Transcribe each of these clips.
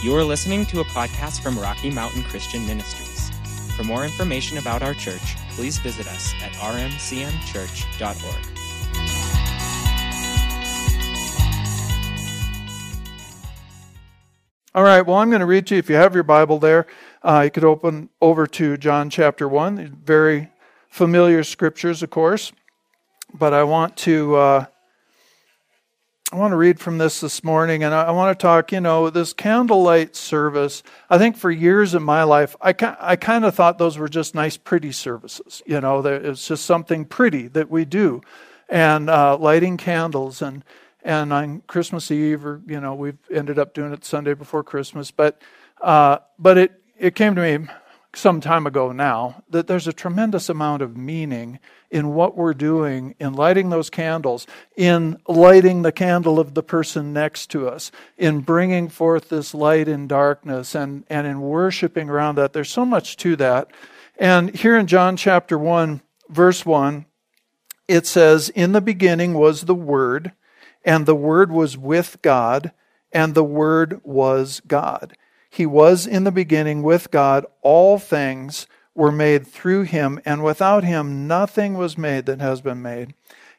You are listening to a podcast from Rocky Mountain Christian Ministries. For more information about our church, please visit us at rmcmchurch.org. All right, well, I'm going to read to you. If you have your Bible there, uh, you could open over to John chapter 1. Very familiar scriptures, of course. But I want to. Uh, I want to read from this this morning, and I want to talk, you know, this candlelight service. I think for years in my life, I, I kind of thought those were just nice, pretty services. You know, it's just something pretty that we do. And uh, lighting candles, and, and on Christmas Eve, or, you know, we've ended up doing it Sunday before Christmas. But, uh, but it, it came to me some time ago now that there's a tremendous amount of meaning in what we're doing in lighting those candles, in lighting the candle of the person next to us, in bringing forth this light in darkness, and, and in worshiping around that. There's so much to that. And here in John chapter 1, verse 1, it says, In the beginning was the Word, and the Word was with God, and the Word was God. He was in the beginning with God. All things were made through him, and without him nothing was made that has been made.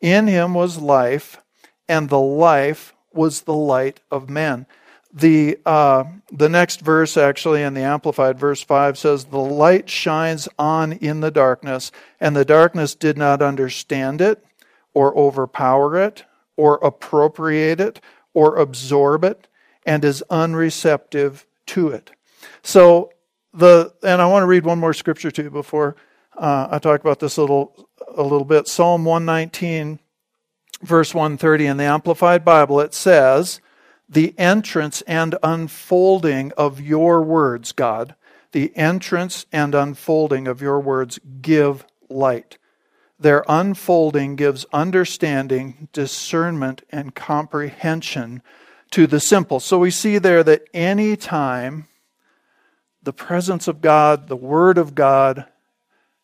In him was life, and the life was the light of men. The, uh, the next verse, actually, in the Amplified, verse 5 says, The light shines on in the darkness, and the darkness did not understand it, or overpower it, or appropriate it, or absorb it, and is unreceptive to it. So the and I want to read one more scripture to you before uh, I talk about this a little a little bit. Psalm 119, verse 130 in the Amplified Bible, it says, "The entrance and unfolding of your words, God, the entrance and unfolding of your words give light." Their unfolding gives understanding, discernment, and comprehension to the simple. So we see there that any time the presence of God, the Word of God,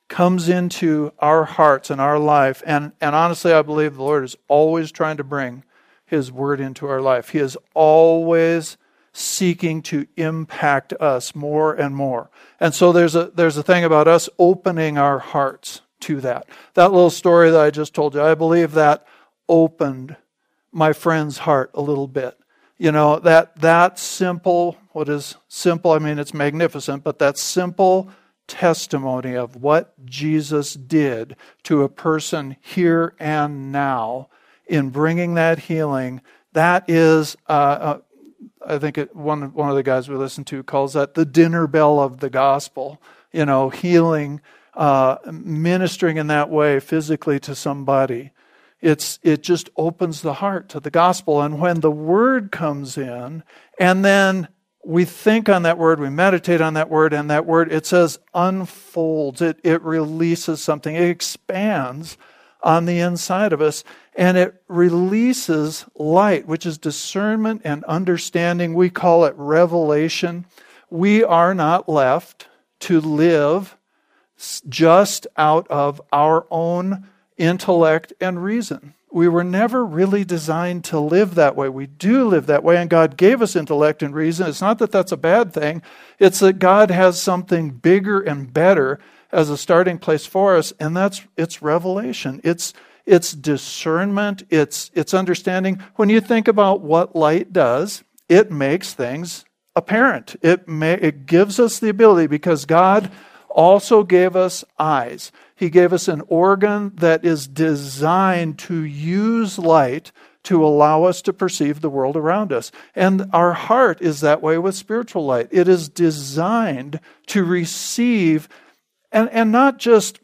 comes into our hearts and our life, and, and honestly, I believe the Lord is always trying to bring His Word into our life. He is always seeking to impact us more and more. And so there's a there's a thing about us opening our hearts to that. That little story that I just told you, I believe that opened my friend's heart a little bit you know that that simple what is simple i mean it's magnificent but that simple testimony of what jesus did to a person here and now in bringing that healing that is uh, uh, i think it, one, one of the guys we listen to calls that the dinner bell of the gospel. You know healing uh, ministering in that way physically to somebody it's, it just opens the heart to the gospel. And when the word comes in, and then we think on that word, we meditate on that word, and that word, it says, unfolds. It, it releases something. It expands on the inside of us, and it releases light, which is discernment and understanding. We call it revelation. We are not left to live just out of our own intellect, and reason. We were never really designed to live that way. We do live that way, and God gave us intellect and reason. It's not that that's a bad thing, it's that God has something bigger and better as a starting place for us, and that's it's revelation. It's it's discernment, it's it's understanding. When you think about what light does, it makes things apparent. It may it gives us the ability because God also gave us eyes. He gave us an organ that is designed to use light to allow us to perceive the world around us. And our heart is that way with spiritual light. It is designed to receive, and, and not just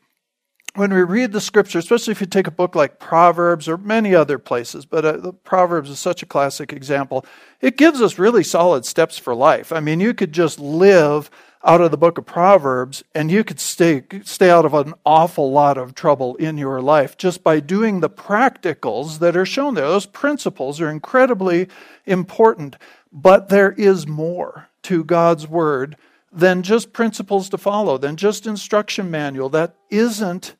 when we read the scripture, especially if you take a book like Proverbs or many other places, but uh, Proverbs is such a classic example, it gives us really solid steps for life. I mean, you could just live out of the book of Proverbs, and you could stay, stay out of an awful lot of trouble in your life just by doing the practicals that are shown there. Those principles are incredibly important, but there is more to God's Word than just principles to follow, than just instruction manual. That isn't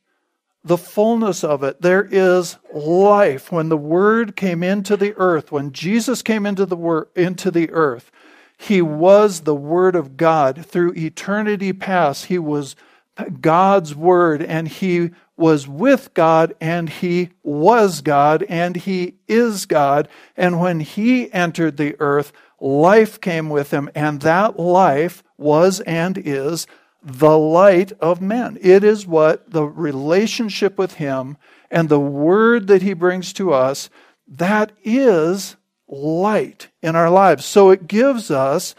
the fullness of it. There is life. When the Word came into the earth, when Jesus came into the, wor- into the earth, He was the Word of God. Through eternity past, He was God's Word, and He was with God, and He was God, and He is God. And when He entered the earth, life came with Him, and that life was and is the light of men. It is what the relationship with Him and the Word that He brings to us, that is light in our lives. So it gives us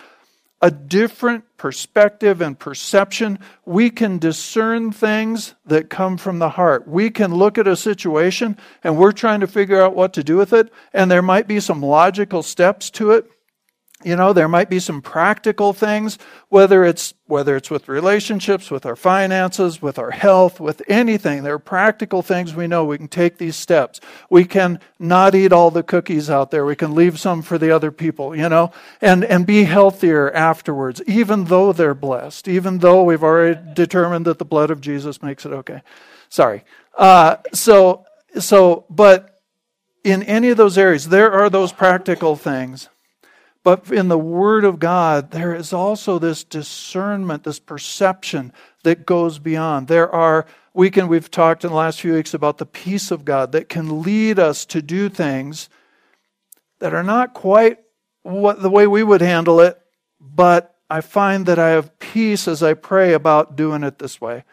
a different perspective and perception. We can discern things that come from the heart. We can look at a situation and we're trying to figure out what to do with it, and there might be some logical steps to it. You know, there might be some practical things, whether it's whether it's with relationships, with our finances, with our health, with anything. There are practical things we know we can take these steps. We can not eat all the cookies out there. We can leave some for the other people, you know, and, and be healthier afterwards, even though they're blessed, even though we've already determined that the blood of Jesus makes it okay. Sorry. Uh, so, so, but in any of those areas, there are those practical things but in the Word of God, there is also this discernment, this perception that goes beyond. There are, we can, we've talked in the last few weeks about the peace of God that can lead us to do things that are not quite what the way we would handle it, but I find that I have peace as I pray about doing it this way.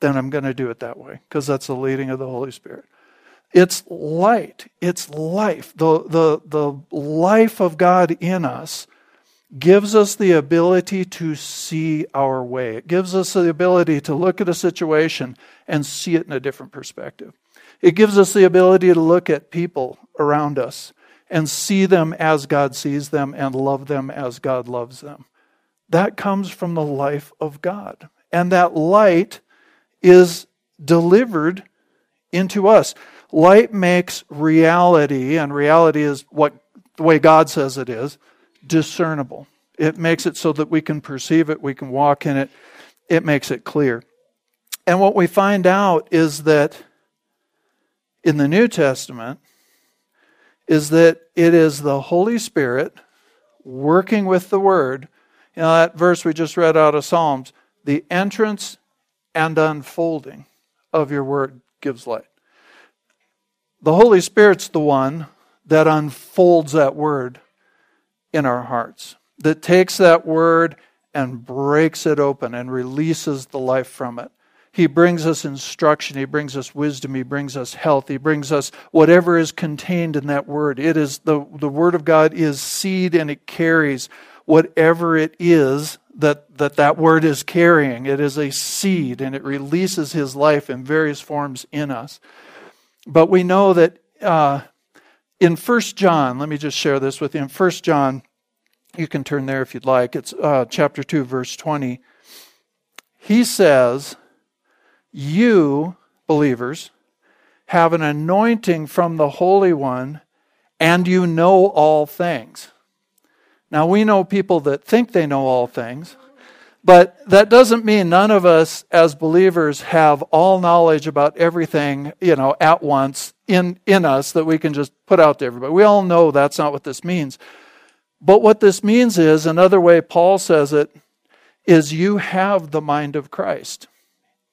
Then I'm going to do it that way because that's the leading of the Holy Spirit. It's light. It's life. The, the, the life of God in us gives us the ability to see our way. It gives us the ability to look at a situation and see it in a different perspective. It gives us the ability to look at people around us and see them as God sees them and love them as God loves them. That comes from the life of God. And that light is delivered into us. Light makes reality, and reality is what the way God says it is, discernible. It makes it so that we can perceive it, we can walk in it, it makes it clear. And what we find out is that in the New Testament, is that it is the Holy Spirit working with the Word. You know, that verse we just read out of Psalms, the entrance and unfolding of your Word gives light. The Holy Spirit's the one that unfolds that word in our hearts, that takes that word and breaks it open and releases the life from it. He brings us instruction. He brings us wisdom. He brings us health. He brings us whatever is contained in that word. It is the, the word of God is seed and it carries whatever it is that, that that word is carrying. It is a seed and it releases his life in various forms in us. But we know that uh, in First John, let me just share this with you. In First John, you can turn there if you'd like. It's uh, chapter 2, verse 20. He says, You, believers, have an anointing from the Holy One, and you know all things. Now, we know people that think they know all things, but that doesn't mean none of us as believers have all knowledge about everything, you know, at once in, in us that we can just put out to everybody. We all know that's not what this means. But what this means is, another way Paul says it, is you have the mind of Christ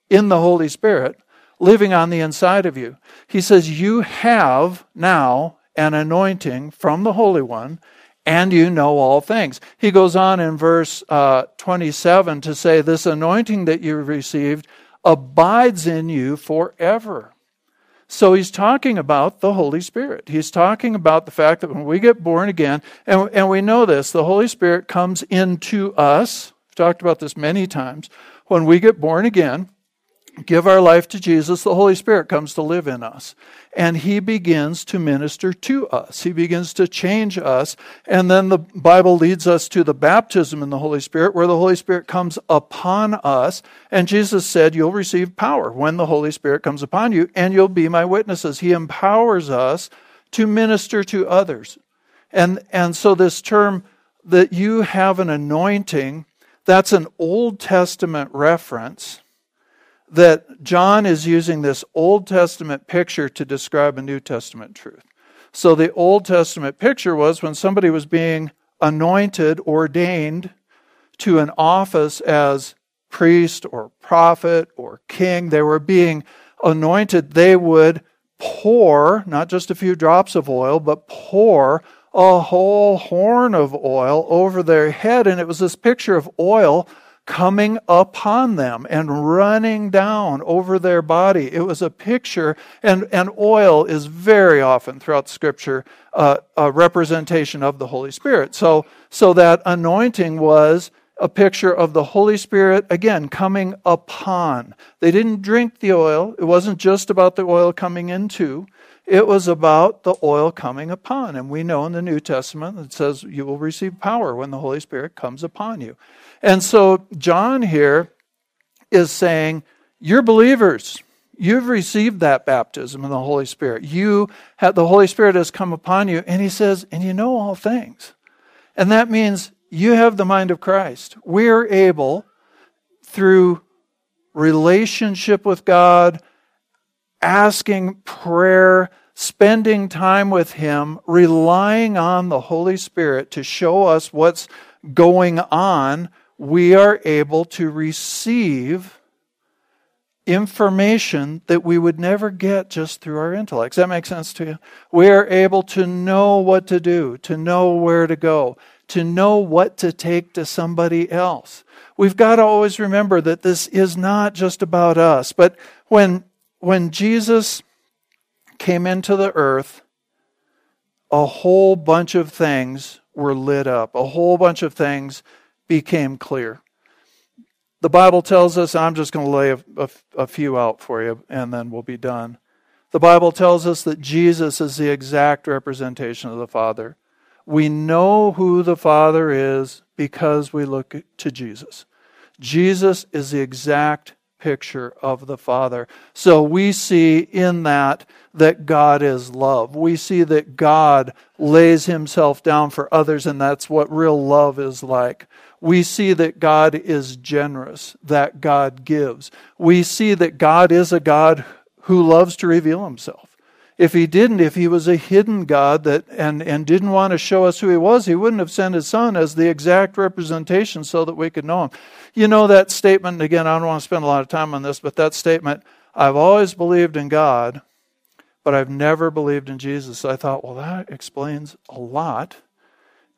in the Holy Spirit living on the inside of you. He says, You have now an anointing from the Holy One and you know all things. He goes on in verse uh, 27 to say, This anointing that you received abides in you forever. So he's talking about the Holy Spirit. He's talking about the fact that when we get born again, and, and we know this, the Holy Spirit comes into us. We've talked about this many times. When we get born again, give our life to Jesus, the Holy Spirit comes to live in us. And He begins to minister to us. He begins to change us. And then the Bible leads us to the baptism in the Holy Spirit, where the Holy Spirit comes upon us. And Jesus said, You'll receive power when the Holy Spirit comes upon you, and you'll be my witnesses. He empowers us to minister to others. And, and so, this term that you have an anointing, that's an Old Testament reference that John is using this Old Testament picture to describe a New Testament truth. So the Old Testament picture was when somebody was being anointed, ordained to an office as priest or prophet or king, they were being anointed, they would pour, not just a few drops of oil, but pour a whole horn of oil over their head. And it was this picture of oil coming upon them and running down over their body. It was a picture, and, and oil is very often throughout Scripture uh, a representation of the Holy Spirit. So, so that anointing was a picture of the Holy Spirit, again, coming upon. They didn't drink the oil. It wasn't just about the oil coming into, it was about the oil coming upon. And we know in the New Testament it says you will receive power when the Holy Spirit comes upon you. And so John here is saying, You're believers. You've received that baptism in the Holy Spirit. You have, the Holy Spirit has come upon you. And he says, And you know all things. And that means you have the mind of Christ. We're able, through relationship with God, asking prayer, spending time with Him, relying on the Holy Spirit to show us what's going on, we are able to receive information that we would never get just through our intellects. That make sense to you? We are able to know what to do, to know where to go to know what to take to somebody else. We've got to always remember that this is not just about us. But when, when Jesus came into the earth, a whole bunch of things were lit up, a whole bunch of things became clear. The Bible tells us, I'm just going to lay a, a, a few out for you and then we'll be done. The Bible tells us that Jesus is the exact representation of the Father. We know who the Father is because we look to Jesus. Jesus is the exact picture of the Father. So we see in that that God is love. We see that God lays himself down for others, and that's what real love is like. We see that God is generous, that God gives. We see that God is a God who loves to reveal himself. If he didn't, if he was a hidden God that and, and didn't want to show us who he was, he wouldn't have sent his son as the exact representation so that we could know him. You know that statement, again, I don't want to spend a lot of time on this, but that statement, I've always believed in God, but I've never believed in Jesus. I thought, well, that explains a lot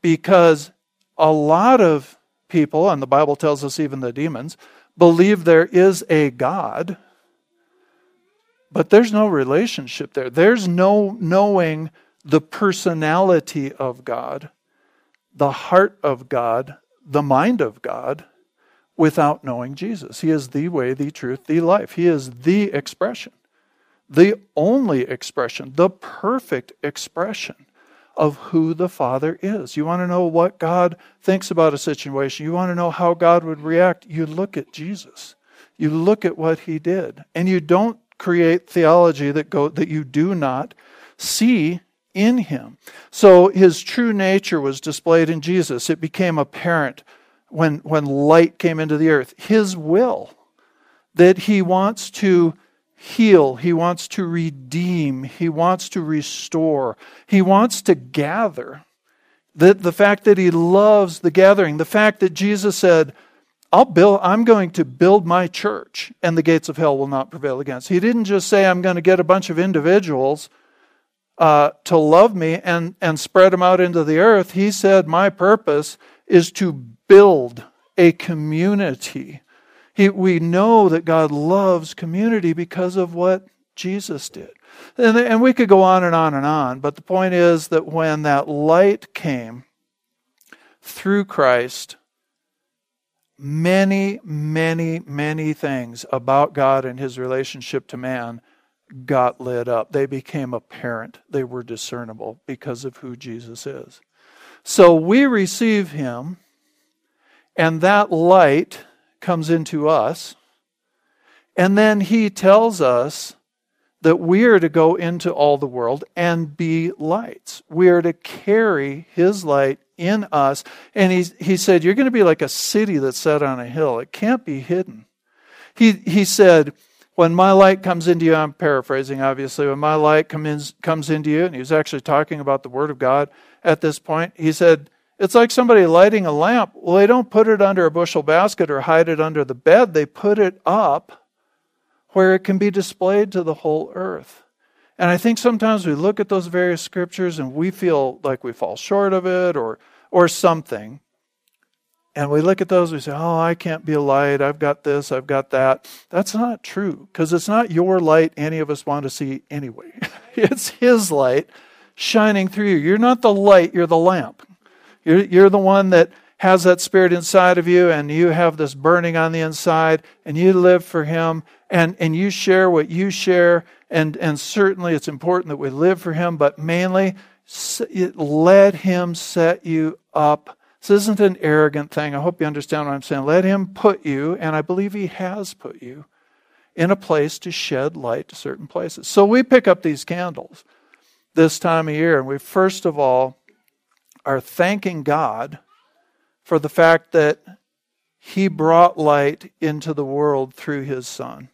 because a lot of people, and the Bible tells us even the demons, believe there is a God but there's no relationship there. There's no knowing the personality of God, the heart of God, the mind of God without knowing Jesus. He is the way, the truth, the life. He is the expression, the only expression, the perfect expression of who the Father is. You want to know what God thinks about a situation, you want to know how God would react, you look at Jesus. You look at what he did, and you don't create theology that go that you do not see in him. So his true nature was displayed in Jesus. It became apparent when when light came into the earth. His will that he wants to heal, he wants to redeem, he wants to restore, he wants to gather. The, the fact that he loves the gathering, the fact that Jesus said, I'll build, I'm going to build my church and the gates of hell will not prevail against. He didn't just say, I'm going to get a bunch of individuals uh, to love me and, and spread them out into the earth. He said, My purpose is to build a community. He, we know that God loves community because of what Jesus did. And, and we could go on and on and on, but the point is that when that light came through Christ, many, many, many things about God and his relationship to man got lit up. They became apparent. They were discernible because of who Jesus is. So we receive him, and that light comes into us. And then he tells us that we are to go into all the world and be lights. We are to carry his light in us. And he, he said, You're going to be like a city that's set on a hill. It can't be hidden. He, he said, When my light comes into you, I'm paraphrasing, obviously, when my light comes, comes into you, and he was actually talking about the Word of God at this point, he said, It's like somebody lighting a lamp. Well, they don't put it under a bushel basket or hide it under the bed. They put it up where it can be displayed to the whole earth. And I think sometimes we look at those various scriptures and we feel like we fall short of it or or something. And we look at those, we say, Oh, I can't be a light. I've got this, I've got that. That's not true because it's not your light any of us want to see anyway. it's His light shining through you. You're not the light, you're the lamp. You're, you're the one that has that spirit inside of you and you have this burning on the inside and you live for Him and, and you share what you share. And, and certainly it's important that we live for Him, but mainly let Him set you up this isn't an arrogant thing. I hope you understand what I'm saying. Let Him put you, and I believe He has put you, in a place to shed light to certain places. So we pick up these candles this time of year, and we first of all are thanking God for the fact that He brought light into the world through His Son.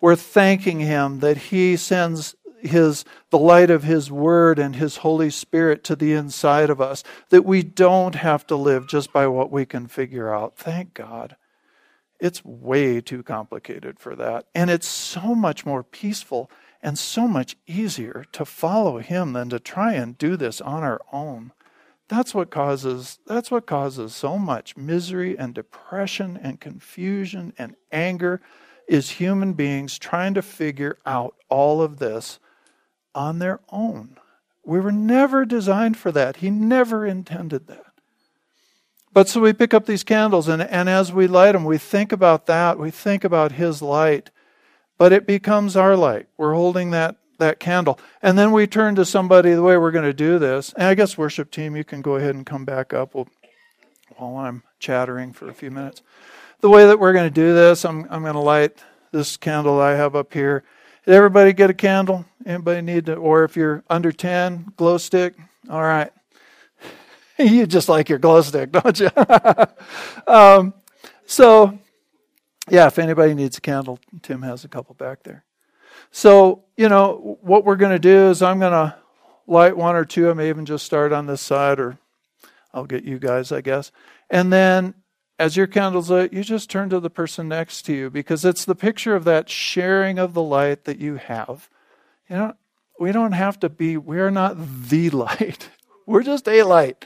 We're thanking Him that He sends his the light of his word and his holy spirit to the inside of us that we don't have to live just by what we can figure out. Thank god. It's way too complicated for that. And it's so much more peaceful and so much easier to follow him than to try and do this on our own that's what causes that's what causes so much misery and depression and confusion and anger is human beings trying to figure out all of this on their own. We were never designed for that. He never intended that. But so we pick up these candles, and, and as we light them, we think about that. We think about His light, but it becomes our light. We're holding that, that candle. And then we turn to somebody the way we're going to do this. And I guess, worship team, you can go ahead and come back up while, while I'm chattering for a few minutes. The way that we're going to do this, I'm, I'm going to light this candle I have up here. Did everybody get a candle? Anybody need to? Or if you're under 10, glow stick? All right. you just like your glow stick, don't you? um, so, yeah, if anybody needs a candle, Tim has a couple back there. So, you know, what we're going to do is I'm going to light one or two. I may even just start on this side, or I'll get you guys, I guess. And then as your candle's lit, you just turn to the person next to you because it's the picture of that sharing of the light that you have. You know, we don't have to be, we're not the light. We're just a light.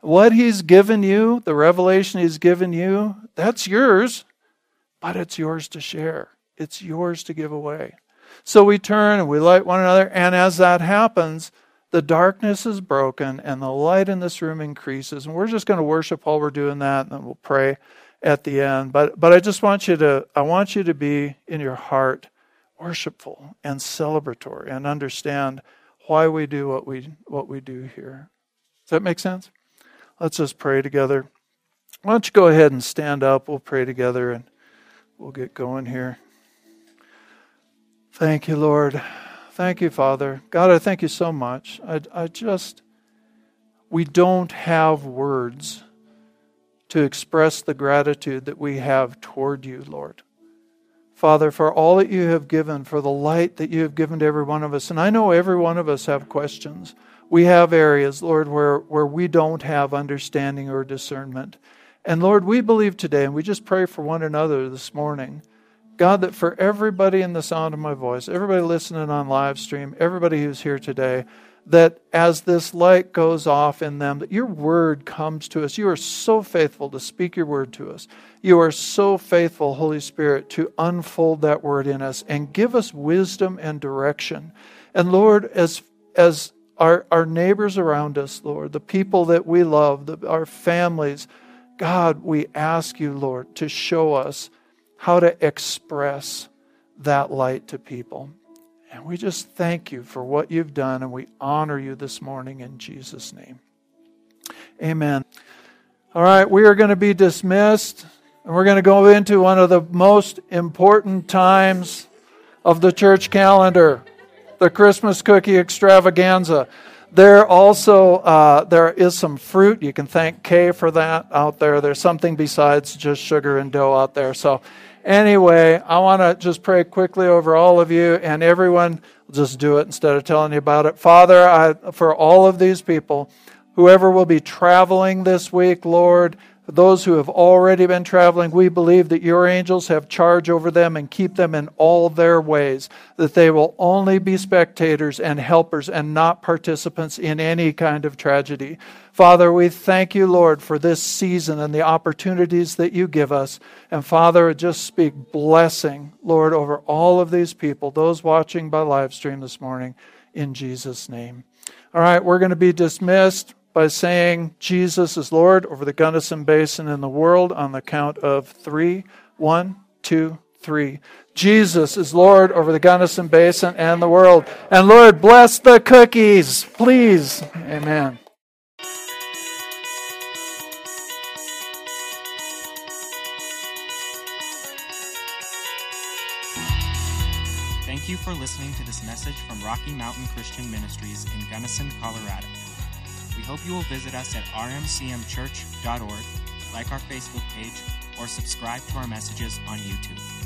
What he's given you, the revelation he's given you, that's yours, but it's yours to share. It's yours to give away. So we turn and we light one another, and as that happens, the darkness is broken and the light in this room increases. And we're just going to worship while we're doing that, and then we'll pray at the end. But but I just want you to I want you to be in your heart worshipful and celebratory and understand why we do what we what we do here. Does that make sense? Let's just pray together. Why don't you go ahead and stand up? We'll pray together and we'll get going here. Thank you, Lord. Thank you, Father. God, I thank you so much. I, I just, we don't have words to express the gratitude that we have toward you, Lord. Father, for all that you have given, for the light that you have given to every one of us. And I know every one of us have questions. We have areas, Lord, where, where we don't have understanding or discernment. And Lord, we believe today, and we just pray for one another this morning, God, that for everybody in the sound of my voice, everybody listening on live stream, everybody who's here today, that as this light goes off in them, that your word comes to us. You are so faithful to speak your word to us. You are so faithful, Holy Spirit, to unfold that word in us and give us wisdom and direction. And Lord, as as our, our neighbors around us, Lord, the people that we love, the, our families, God, we ask you, Lord, to show us how to express that light to people. And we just thank you for what you've done, and we honor you this morning in Jesus' name. Amen. All right, we are going to be dismissed, and we're going to go into one of the most important times of the church calendar the Christmas cookie extravaganza. There also uh, there is some fruit. You can thank Kay for that out there. There's something besides just sugar and dough out there. So Anyway, I want to just pray quickly over all of you and everyone. Just do it instead of telling you about it. Father, I, for all of these people Whoever will be traveling this week, Lord, those who have already been traveling, we believe that your angels have charge over them and keep them in all their ways, that they will only be spectators and helpers and not participants in any kind of tragedy. Father, we thank you, Lord, for this season and the opportunities that you give us. And Father, just speak blessing, Lord, over all of these people, those watching by live stream this morning, in Jesus' name. All right, we're going to be dismissed by saying Jesus is Lord over the Gunnison Basin and the world on the count of three. One, two, three. Jesus is Lord over the Gunnison Basin and the world. And Lord, bless the cookies, please. Amen. Thank you for listening to this message from Rocky Mountain Christian Ministries in Gunnison, Colorado. We hope you will visit us at rmcmchurch.org, like our Facebook page, or subscribe to our messages on YouTube.